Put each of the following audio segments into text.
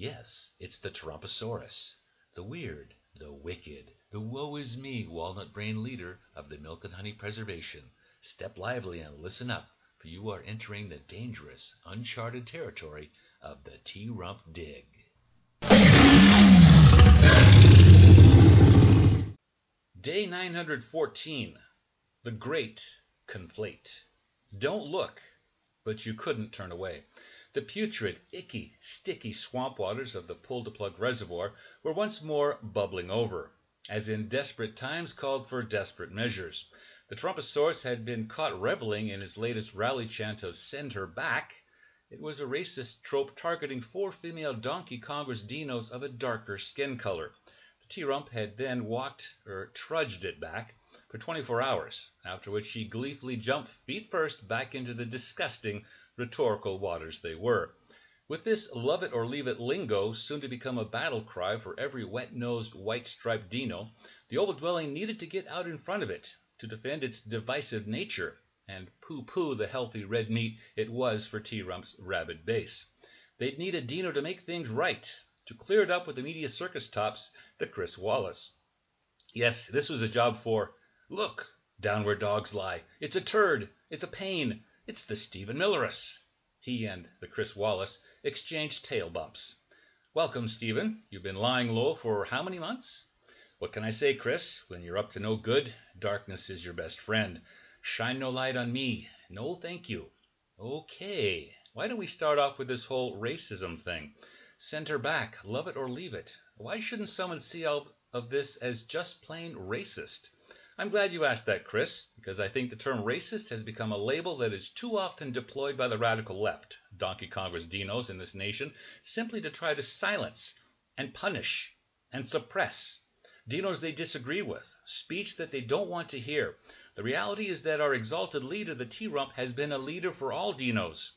Yes, it's the Tarumposaurus, the weird, the wicked, the woe is me, walnut brain leader of the Milk and Honey Preservation. Step lively and listen up, for you are entering the dangerous, uncharted territory of the T Rump Dig. Day 914 The Great Conflate. Don't look, but you couldn't turn away. The putrid, icky, sticky swamp waters of the Pull to Plug Reservoir were once more bubbling over, as in desperate times called for desperate measures. The Trumposaurus had been caught reveling in his latest rally chant of "Send her back." It was a racist trope targeting four female donkey Congress dinos of a darker skin color. The T Rump had then walked or trudged it back for twenty four hours, after which she gleefully jumped feet first back into the disgusting rhetorical waters they were. With this love it or leave it lingo soon to become a battle cry for every wet nosed, white striped dino, the oval dwelling needed to get out in front of it to defend its divisive nature and pooh pooh the healthy red meat it was for T Rump's rabid base. They'd need a dino to make things right, to clear it up with the media circus tops, the Chris Wallace. Yes, this was a job for Look, down where dogs lie. It's a turd. It's a pain. It's the Stephen Millerus." He and the Chris Wallace exchanged tail bumps. "Welcome, Stephen. You've been lying low for how many months?" "What can I say, Chris? When you're up to no good, darkness is your best friend. Shine no light on me. No, thank you." "Okay. Why don't we start off with this whole racism thing? Send her back. Love it or leave it. Why shouldn't someone see all of this as just plain racist? I'm glad you asked that, Chris, because I think the term racist has become a label that is too often deployed by the radical left, Donkey Congress dinos in this nation, simply to try to silence and punish and suppress dinos they disagree with, speech that they don't want to hear. The reality is that our exalted leader, the T Rump, has been a leader for all dinos.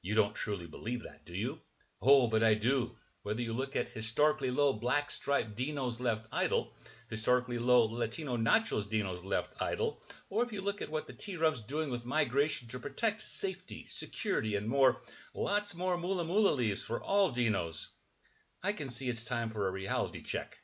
You don't truly believe that, do you? Oh, but I do. Whether you look at historically low black striped dinos left idle, historically low Latino Nachos dinos left idle, or if you look at what the T-Rump's doing with migration to protect safety, security, and more, lots more mula mula leaves for all dinos. I can see it's time for a reality check.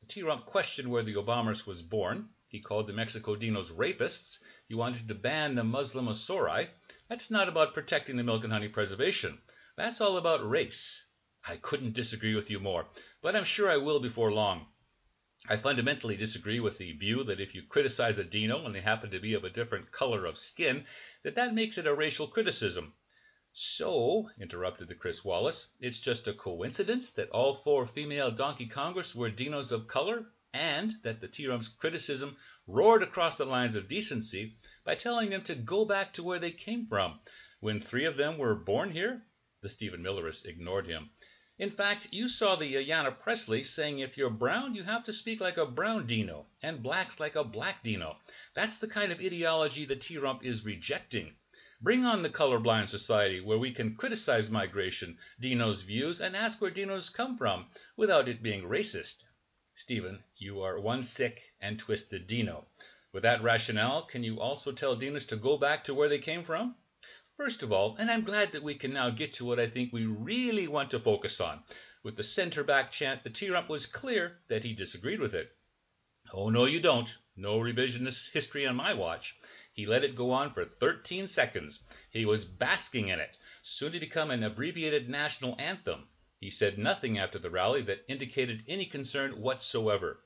The T-Rump questioned where the Obamas was born. He called the Mexico dinos rapists. He wanted to ban the Muslim Osori. That's not about protecting the milk and honey preservation. That's all about race. I couldn't disagree with you more, but I'm sure I will before long. I fundamentally disagree with the view that if you criticize a dino and they happen to be of a different color of skin, that that makes it a racial criticism. So, interrupted the Chris Wallace, it's just a coincidence that all four female Donkey Congress were dinos of color, and that the T-Rump's criticism roared across the lines of decency by telling them to go back to where they came from, when three of them were born here? The Stephen Millerus ignored him. In fact, you saw the Ayanna Pressley saying if you're brown, you have to speak like a brown Dino, and black's like a black Dino. That's the kind of ideology the T Rump is rejecting. Bring on the colorblind society where we can criticize migration, Dino's views, and ask where Dinos come from without it being racist. Stephen, you are one sick and twisted Dino. With that rationale, can you also tell Dinos to go back to where they came from? First of all, and I'm glad that we can now get to what I think we really want to focus on. With the center back chant, the T Rump was clear that he disagreed with it. Oh, no, you don't. No revisionist history on my watch. He let it go on for 13 seconds. He was basking in it, soon to become an abbreviated national anthem. He said nothing after the rally that indicated any concern whatsoever.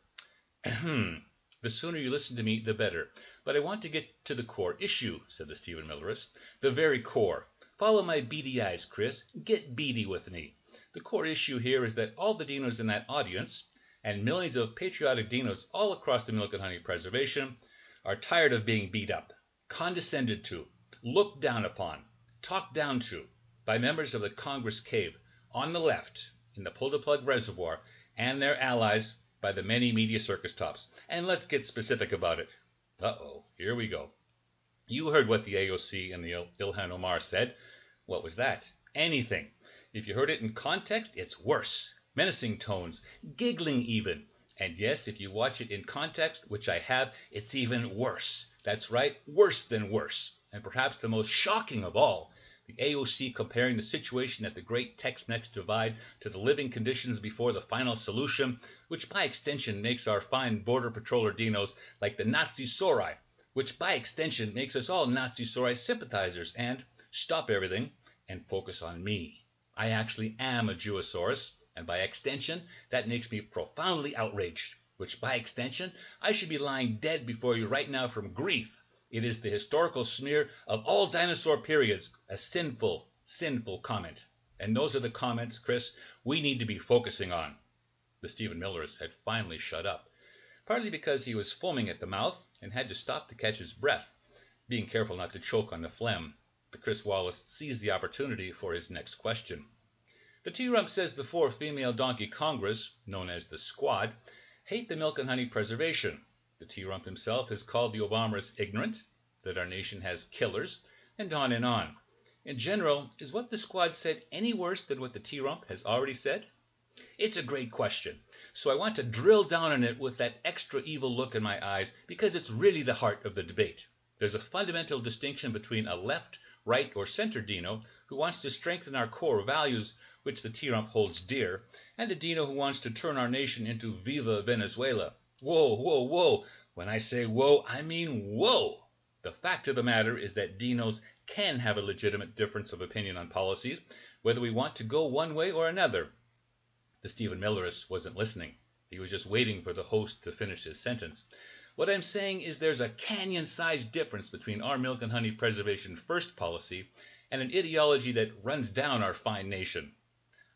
The sooner you listen to me, the better. But I want to get to the core issue, said the Stephen Millerus. The very core. Follow my beady eyes, Chris. Get beady with me. The core issue here is that all the dinos in that audience, and millions of patriotic dinos all across the milk and honey preservation, are tired of being beat up, condescended to, looked down upon, talked down to by members of the Congress cave on the left in the pull the plug reservoir and their allies by the many media circus tops. And let's get specific about it. Uh oh, here we go. You heard what the AOC and the Il- Ilhan Omar said. What was that? Anything. If you heard it in context, it's worse. Menacing tones, giggling even. And yes, if you watch it in context, which I have, it's even worse. That's right, worse than worse. And perhaps the most shocking of all, The AOC comparing the situation at the Great Tex-Mex Divide to the living conditions before the final solution, which by extension makes our fine border patroller dinos like the Nazi Sori, which by extension makes us all Nazi Sori sympathizers, and stop everything and focus on me. I actually am a Jewosaurus, and by extension, that makes me profoundly outraged, which by extension, I should be lying dead before you right now from grief. It is the historical smear of all dinosaur periods, a sinful, sinful comment. And those are the comments, Chris, we need to be focusing on. The Stephen Millers had finally shut up, partly because he was foaming at the mouth and had to stop to catch his breath, being careful not to choke on the phlegm. The Chris Wallace seized the opportunity for his next question. The T-Rump says the four female donkey Congress, known as the Squad, hate the milk and honey preservation. The T-Rump himself has called the Obamas ignorant, that our nation has killers, and on and on. In general, is what the Squad said any worse than what the T-Rump has already said? It's a great question, so I want to drill down on it with that extra evil look in my eyes because it's really the heart of the debate. There's a fundamental distinction between a left, right, or center Dino who wants to strengthen our core values, which the T-Rump holds dear, and a Dino who wants to turn our nation into Viva Venezuela. Whoa, whoa, whoa. When I say whoa, I mean whoa. The fact of the matter is that Dinos can have a legitimate difference of opinion on policies, whether we want to go one way or another. The Stephen Millerist wasn't listening. He was just waiting for the host to finish his sentence. What I'm saying is there's a canyon sized difference between our milk and honey preservation first policy and an ideology that runs down our fine nation.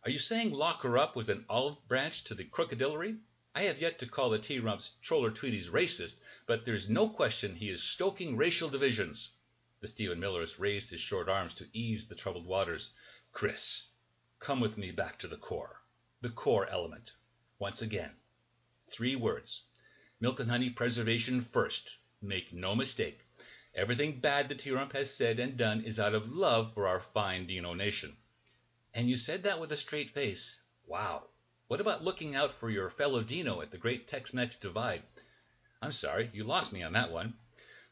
Are you saying lock her up was an olive branch to the crocodillery? I have yet to call the T-Rump's Troller Tweeties racist, but there's no question he is stoking racial divisions. The Stephen Millerist raised his short arms to ease the troubled waters. Chris, come with me back to the core. The core element. Once again. Three words. Milk and honey preservation first. Make no mistake. Everything bad the T-Rump has said and done is out of love for our fine Dino nation. And you said that with a straight face. Wow. What about looking out for your fellow Dino at the Great Tex-Mex Divide? I'm sorry, you lost me on that one.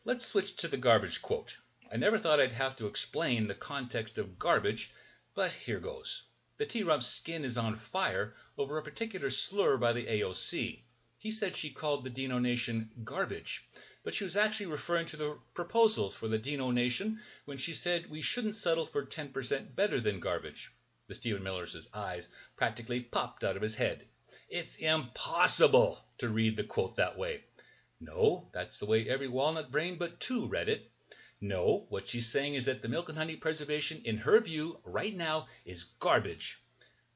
Let's switch to the garbage quote. I never thought I'd have to explain the context of garbage, but here goes. The T-Rump's skin is on fire over a particular slur by the AOC. He said she called the Dino Nation garbage, but she was actually referring to the proposals for the Dino Nation when she said we shouldn't settle for 10% better than garbage. The Stephen Miller's eyes practically popped out of his head. It's impossible to read the quote that way. No, that's the way every walnut brain but two read it. No, what she's saying is that the milk and honey preservation, in her view, right now, is garbage.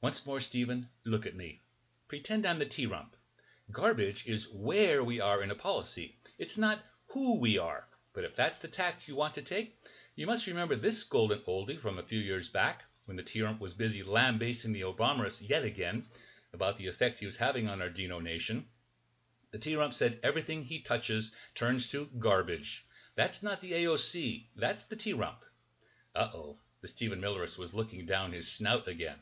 Once more, Stephen, look at me. Pretend I'm the tea rump. Garbage is where we are in a policy. It's not who we are. But if that's the tact you want to take, you must remember this golden oldie from a few years back when the T-Rump was busy lambasting the Obamas yet again about the effect he was having on our Dino nation, the T-Rump said everything he touches turns to garbage. That's not the AOC, that's the T-Rump. Uh-oh, the Stephen Millerist was looking down his snout again.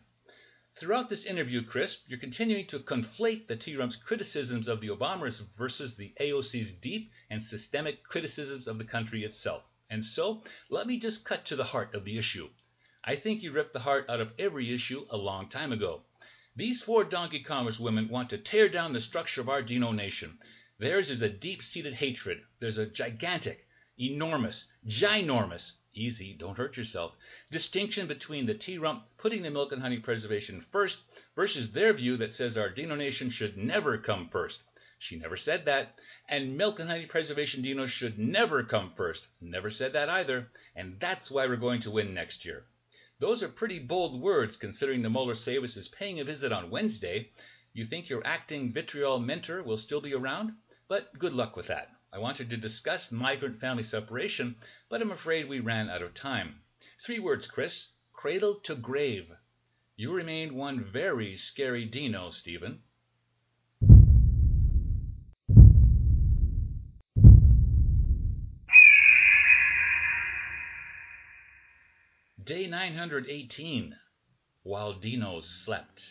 Throughout this interview, Chris, you're continuing to conflate the T-Rump's criticisms of the Obamas versus the AOC's deep and systemic criticisms of the country itself. And so, let me just cut to the heart of the issue. I think you ripped the heart out of every issue a long time ago. These four donkey congresswomen want to tear down the structure of our Dino nation. Theirs is a deep-seated hatred. There's a gigantic, enormous, ginormous, easy, don't hurt yourself, distinction between the T-Rump putting the milk and honey preservation first versus their view that says our Dino nation should never come first. She never said that. And milk and honey preservation dinos should never come first. Never said that either. And that's why we're going to win next year. Those are pretty bold words considering the Mueller Savis is paying a visit on Wednesday. You think your acting vitriol mentor will still be around? But good luck with that. I wanted to discuss migrant family separation, but I'm afraid we ran out of time. Three words, Chris. Cradle to grave. You remain one very scary Dino, Stephen. Day 918 While Dinos Slept.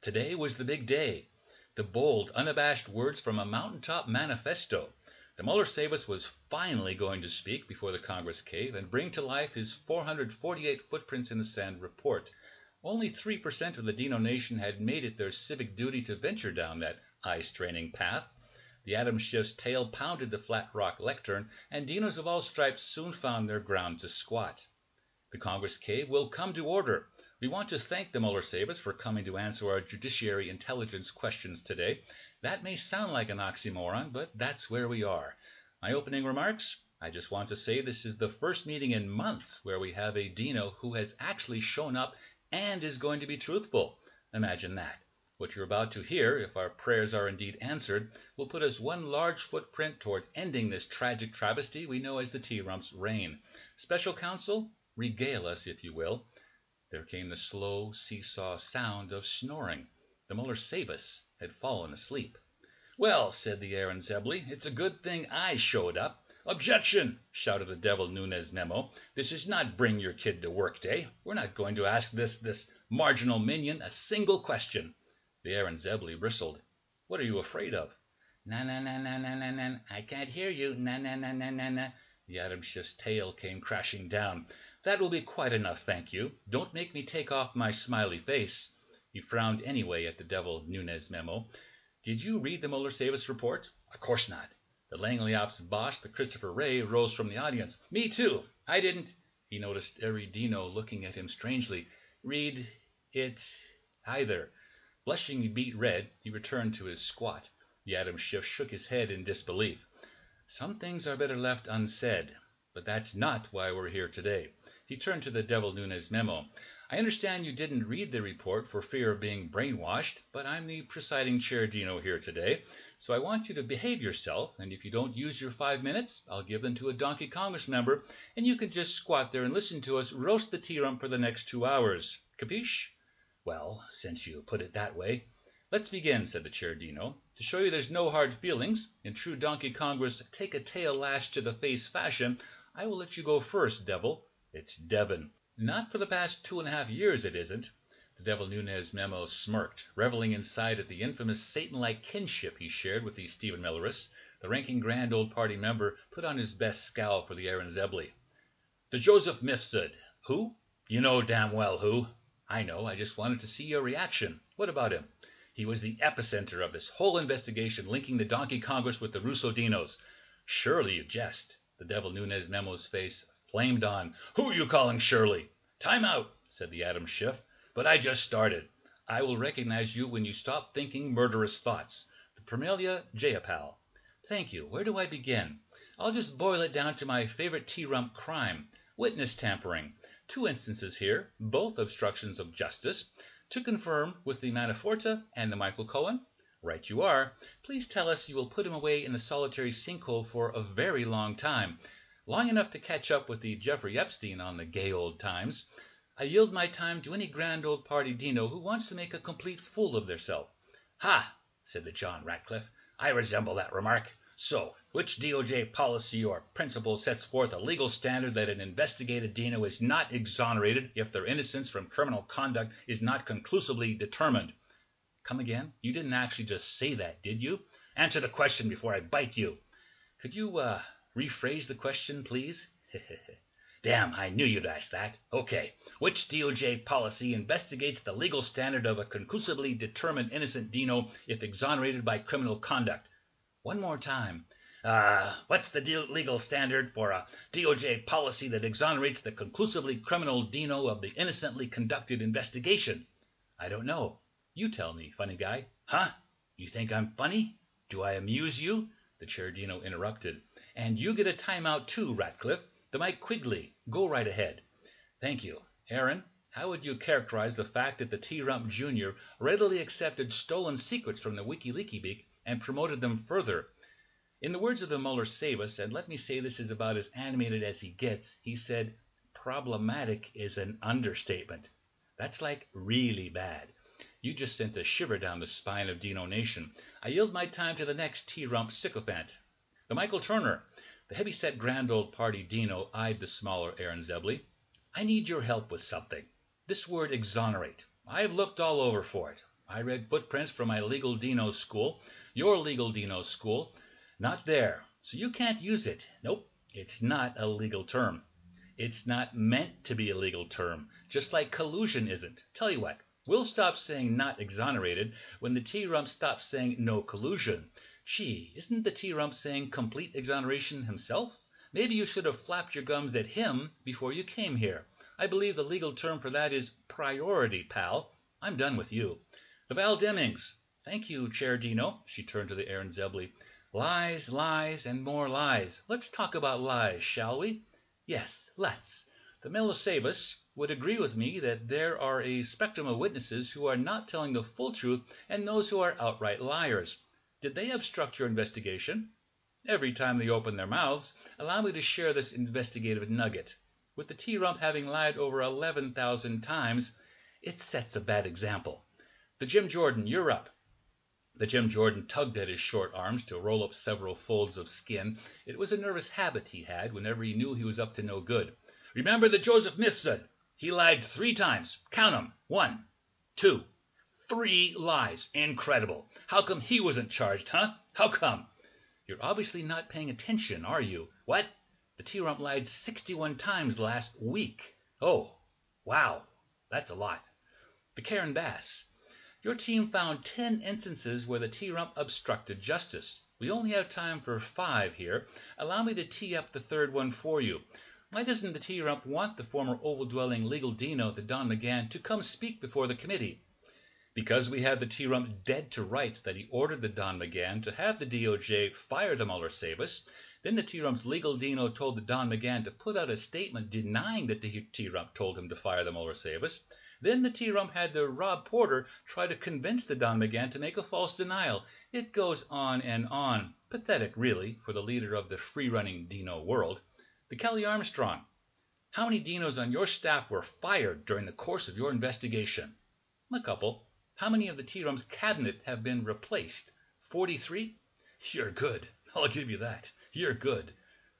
Today was the big day. The bold, unabashed words from a mountaintop manifesto. The Muller Sabus was finally going to speak before the Congress cave and bring to life his 448 footprints in the sand report. Only 3% of the Dino Nation had made it their civic duty to venture down that eye straining path. The Adam Schiff's tail pounded the flat rock lectern, and dinos of all stripes soon found their ground to squat. The Congress cave will come to order. We want to thank the Muller Sabus for coming to answer our judiciary intelligence questions today. That may sound like an oxymoron, but that's where we are. My opening remarks I just want to say this is the first meeting in months where we have a Dino who has actually shown up and is going to be truthful. Imagine that. What you're about to hear, if our prayers are indeed answered, will put us one large footprint toward ending this tragic travesty we know as the T Rump's reign. Special counsel, regale us, if you will. There came the slow seesaw sound of snoring. The Muller Sabus had fallen asleep. Well, said the Aaron Zebley, it's a good thing I showed up. Objection! shouted the devil Nunes Memo. This is not bring your kid to work day. We're not going to ask this this marginal minion a single question. The Aaron Zebley bristled. What are you afraid of? Na na na na na na. I can't hear you. Na na na na na. The Schiff's tail came crashing down. That will be quite enough, thank you. Don't make me take off my smiley face. He frowned anyway at the devil Nunes Memo. Did you read the Muller Sabus report? Of course not. The Langley Ops boss, the Christopher Wray, rose from the audience. Me too. I didn't. He noticed every Dino looking at him strangely. Read it either. Blushing beet red, he returned to his squat. The Adam Schiff shook his head in disbelief. Some things are better left unsaid. But that's not why we're here today. He turned to the Devil Nunes memo. I understand you didn't read the report for fear of being brainwashed, but I'm the presiding chair Dino here today, so I want you to behave yourself, and if you don't use your five minutes, I'll give them to a Donkey Congress member, and you can just squat there and listen to us roast the T-Rump for the next two hours. Capiche? Well, since you put it that way. Let's begin, said the chair Dino. To show you there's no hard feelings, in true Donkey Congress take a tail lash to the face fashion, I will let you go first, Devil. It's Devon. Not for the past two and a half years, it isn't. The Devil Nunes memo smirked, reveling inside at the infamous Satan-like kinship he shared with the Stephen Millerists. The ranking grand old party member put on his best scowl for the Aaron Aurenzebli. The Joseph Mifsud. Who? You know damn well who. I know. I just wanted to see your reaction. What about him? He was the epicenter of this whole investigation linking the Donkey Congress with the Russo Dinos. Surely you jest. The Devil Nunes memo's face flamed on. "Who are you calling Shirley?" "Time out," said the Adam Schiff. "But I just started. I will recognize you when you stop thinking murderous thoughts. The Pramila Jayapal." "Thank you. Where do I begin? I'll just boil it down to my favorite T rump crime witness tampering. Two instances here, both obstructions of justice. To confirm, with the Manaforta and the Michael Cohen?" "Right you are. Please tell us you will put him away in the solitary sinkhole for a very long time long enough to catch up with the Jeffrey Epstein on the gay old times. I yield my time to any grand old party Dino who wants to make a complete fool of theirself. Ha! said the John Ratcliffe. I resemble that remark. So, which DOJ policy or principle sets forth a legal standard that an investigated Dino is not exonerated if their innocence from criminal conduct is not conclusively determined? Come again? You didn't actually just say that, did you? Answer the question before I bite you. Could you uh, Rephrase the question, please. Damn, I knew you'd ask that. Okay. Which DOJ policy investigates the legal standard of a conclusively determined innocent Dino if exonerated by criminal conduct? One more time. Uh, what's the legal standard for a DOJ policy that exonerates the conclusively criminal Dino of the innocently conducted investigation? I don't know. You tell me, funny guy. Huh? You think I'm funny? Do I amuse you? The chair Dino interrupted. And you get a timeout too, Ratcliffe. The Mike Quigley. Go right ahead. Thank you. Aaron, how would you characterize the fact that the T Rump Jr. readily accepted stolen secrets from the WikiLeaky Beak and promoted them further? In the words of the Muller Sabus, and let me say this is about as animated as he gets, he said, problematic is an understatement. That's like really bad. You just sent a shiver down the spine of Dino Nation. I yield my time to the next T Rump sycophant. The Michael Turner, the heavy-set grand old party Dino eyed the smaller Aaron Zebley. I need your help with something. This word exonerate. I've looked all over for it. I read footprints from my legal Dino school, your legal Dino school. Not there. So you can't use it. Nope, it's not a legal term. It's not meant to be a legal term, just like collusion isn't. Tell you what, we'll stop saying not exonerated when the T rump stops saying no collusion. Gee, isn't the T rump saying complete exoneration himself? Maybe you should have flapped your gums at him before you came here. I believe the legal term for that is priority, pal. I'm done with you. The Val Demings. Thank you, Chair Dino. She turned to the Aaron Zebley. Lies, lies, and more lies. Let's talk about lies, shall we? Yes, let's. The Milosevas would agree with me that there are a spectrum of witnesses who are not telling the full truth and those who are outright liars. Did they obstruct your investigation? Every time they open their mouths, allow me to share this investigative nugget. With the T rump having lied over 11,000 times, it sets a bad example. The Jim Jordan, you're up. The Jim Jordan tugged at his short arms to roll up several folds of skin. It was a nervous habit he had whenever he knew he was up to no good. Remember the Joseph Mifsud? He lied three times. Count 'em. One, two, three lies. Incredible. How come he wasn't charged, huh? How come? You're obviously not paying attention, are you? What? The T Rump lied 61 times last week. Oh, wow. That's a lot. The Karen Bass. Your team found 10 instances where the T Rump obstructed justice. We only have time for five here. Allow me to tee up the third one for you. Why doesn't the T Rump want the former Oval Dwelling legal Dino, the Don McGahn, to come speak before the committee? Because we have the T Rump dead to rights that he ordered the Don McGahn to have the DOJ fire the Mueller Savas. Then the T Rump's legal Dino told the Don McGahn to put out a statement denying that the T Rump told him to fire the Mueller Savas. Then the T Rump had the Rob Porter try to convince the Don McGahn to make a false denial. It goes on and on. Pathetic, really, for the leader of the free running Dino world. The Kelly Armstrong. How many Dinos on your staff were fired during the course of your investigation? A couple. How many of the T Rump's cabinet have been replaced? Forty three? You're good. I'll give you that. You're good.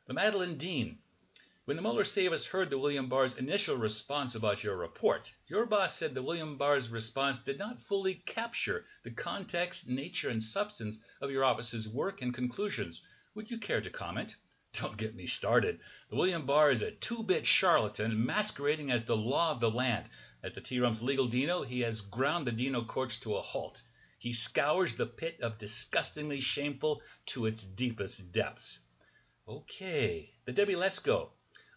The Madeleine Dean. When the Mueller Savas heard the William Barr's initial response about your report, your boss said the William Barr's response did not fully capture the context, nature, and substance of your office's work and conclusions. Would you care to comment? Don't get me started. The William Barr is a two bit charlatan masquerading as the law of the land. As the T Rump's legal Dino, he has ground the Dino courts to a halt. He scours the pit of disgustingly shameful to its deepest depths. Okay, the Debbie Lesko.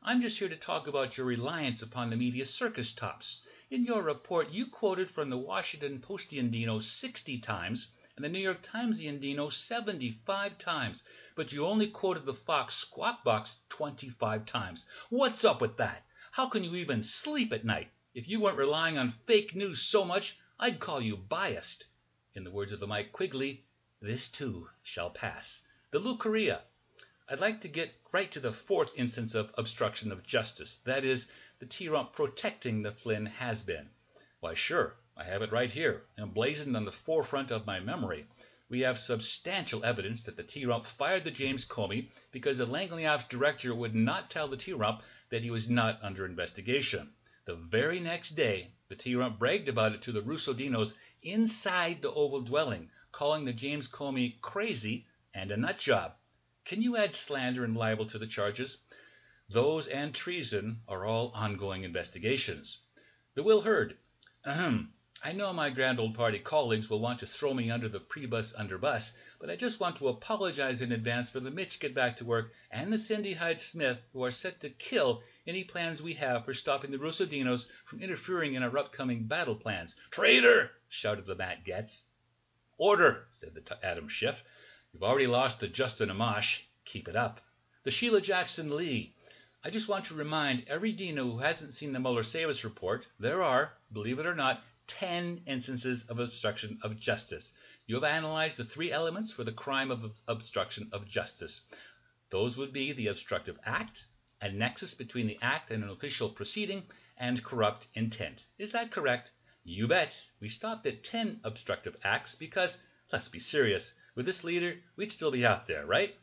I'm just here to talk about your reliance upon the media circus tops. In your report, you quoted from the Washington Postian Dino 60 times and the New York Timesian Dino 75 times, but you only quoted the Fox Squawk Box 25 times. What's up with that? How can you even sleep at night? If you weren't relying on fake news so much, I'd call you biased. In the words of the Mike Quigley, this too shall pass. The Lou Correa. I'd like to get right to the fourth instance of obstruction of justice. That is, the T-Rump protecting the Flynn has-been. Why, sure, I have it right here, emblazoned on the forefront of my memory. We have substantial evidence that the T-Rump fired the James Comey because the Langley Ops director would not tell the T-Rump that he was not under investigation. The very next day, the T-Rump bragged about it to the Russo Dinos inside the Oval Dwelling, calling the James Comey crazy and a nut job. Can you add slander and libel to the charges? Those and treason are all ongoing investigations. The Will Hurd. Ahem. I know my grand old party colleagues will want to throw me under the pre-bus underbus, but I just want to apologize in advance for the Mitch Get Back to Work and the Cindy Hyde Smith who are set to kill any plans we have for stopping the Russo Dinos from interfering in our upcoming battle plans. Traitor! shouted the Matt Gaetz. Order, said the t- Adam Schiff. You've already lost the Justin Amash. Keep it up. The Sheila Jackson Lee. I just want to remind every Dino who hasn't seen the Mueller Savas report, there are, believe it or not, 10 instances of obstruction of justice. You have analyzed the three elements for the crime of obstruction of justice. Those would be the obstructive act, a nexus between the act and an official proceeding, and corrupt intent. Is that correct? You bet. We stopped at 10 obstructive acts because, let's be serious, with this leader, we'd still be out there, right?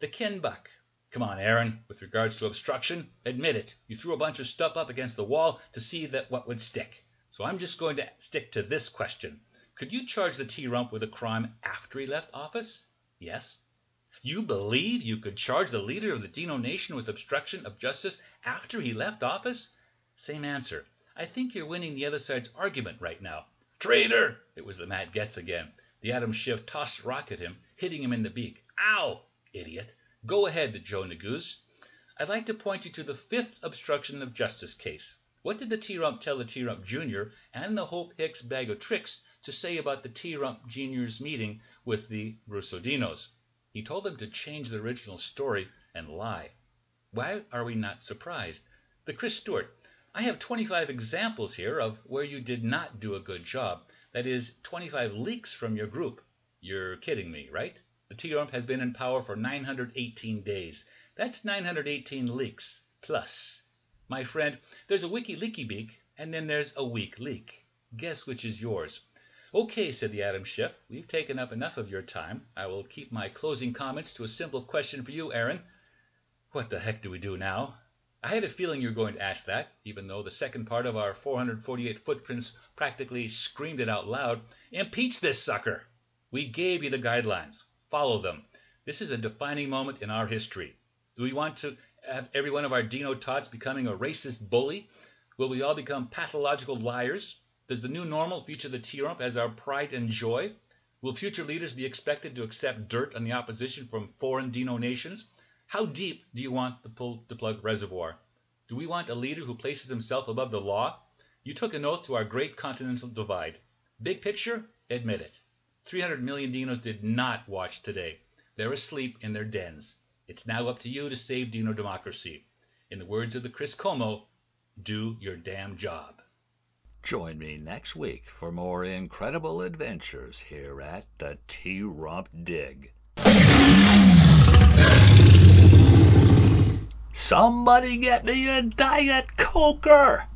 The Ken Buck. Come on, Aaron. With regards to obstruction, admit it. You threw a bunch of stuff up against the wall to see that what would stick. So I'm just going to stick to this question. Could you charge the T Rump with a crime after he left office? Yes. You believe you could charge the leader of the Dino Nation with obstruction of justice after he left office? Same answer. I think you're winning the other side's argument right now. Traitor! It was the Matt Gaetz again. The Adam Schiff tossed rock at him, hitting him in the beak. Ow! Idiot. Go ahead, Joe Neguse. I'd like to point you to the fifth obstruction of justice case. What did the T-Rump tell the T-Rump Jr. and the Hope Hicks bag of tricks to say about the T-Rump Jr.'s meeting with the Russodinos? He told them to change the original story and lie. Why are we not surprised? The Chris Stewart. I have 25 examples here of where you did not do a good job. That is, 25 leaks from your group. You're kidding me, right? The T-Rump has been in power for 918 days. That's 918 leaks. Plus. My friend, there's a wiki leaky beak, and then there's a weak leak. Guess which is yours. Okay, said the Adam Schiff. We've taken up enough of your time. I will keep my closing comments to a simple question for you, Aaron. What the heck do we do now? I had a feeling you were going to ask that, even though the second part of our 448 footprints practically screamed it out loud. Impeach this sucker! We gave you the guidelines. Follow them. This is a defining moment in our history. Do we want to have every one of our Dino tots becoming a racist bully? Will we all become pathological liars? Does the new normal feature the T-Rump as our pride and joy? Will future leaders be expected to accept dirt on the opposition from foreign Dino nations? How deep do you want the pull to plug reservoir? Do we want a leader who places himself above the law? You took an oath to our great continental divide. Big picture? Admit it. 300 million Dinos did not watch today. They're asleep in their dens. It's now up to you to save Dino democracy. In the words of the Chris Cuomo, do your damn job. Join me next week for more incredible adventures here at the T Rump Dig. Somebody get me a Diet Coker!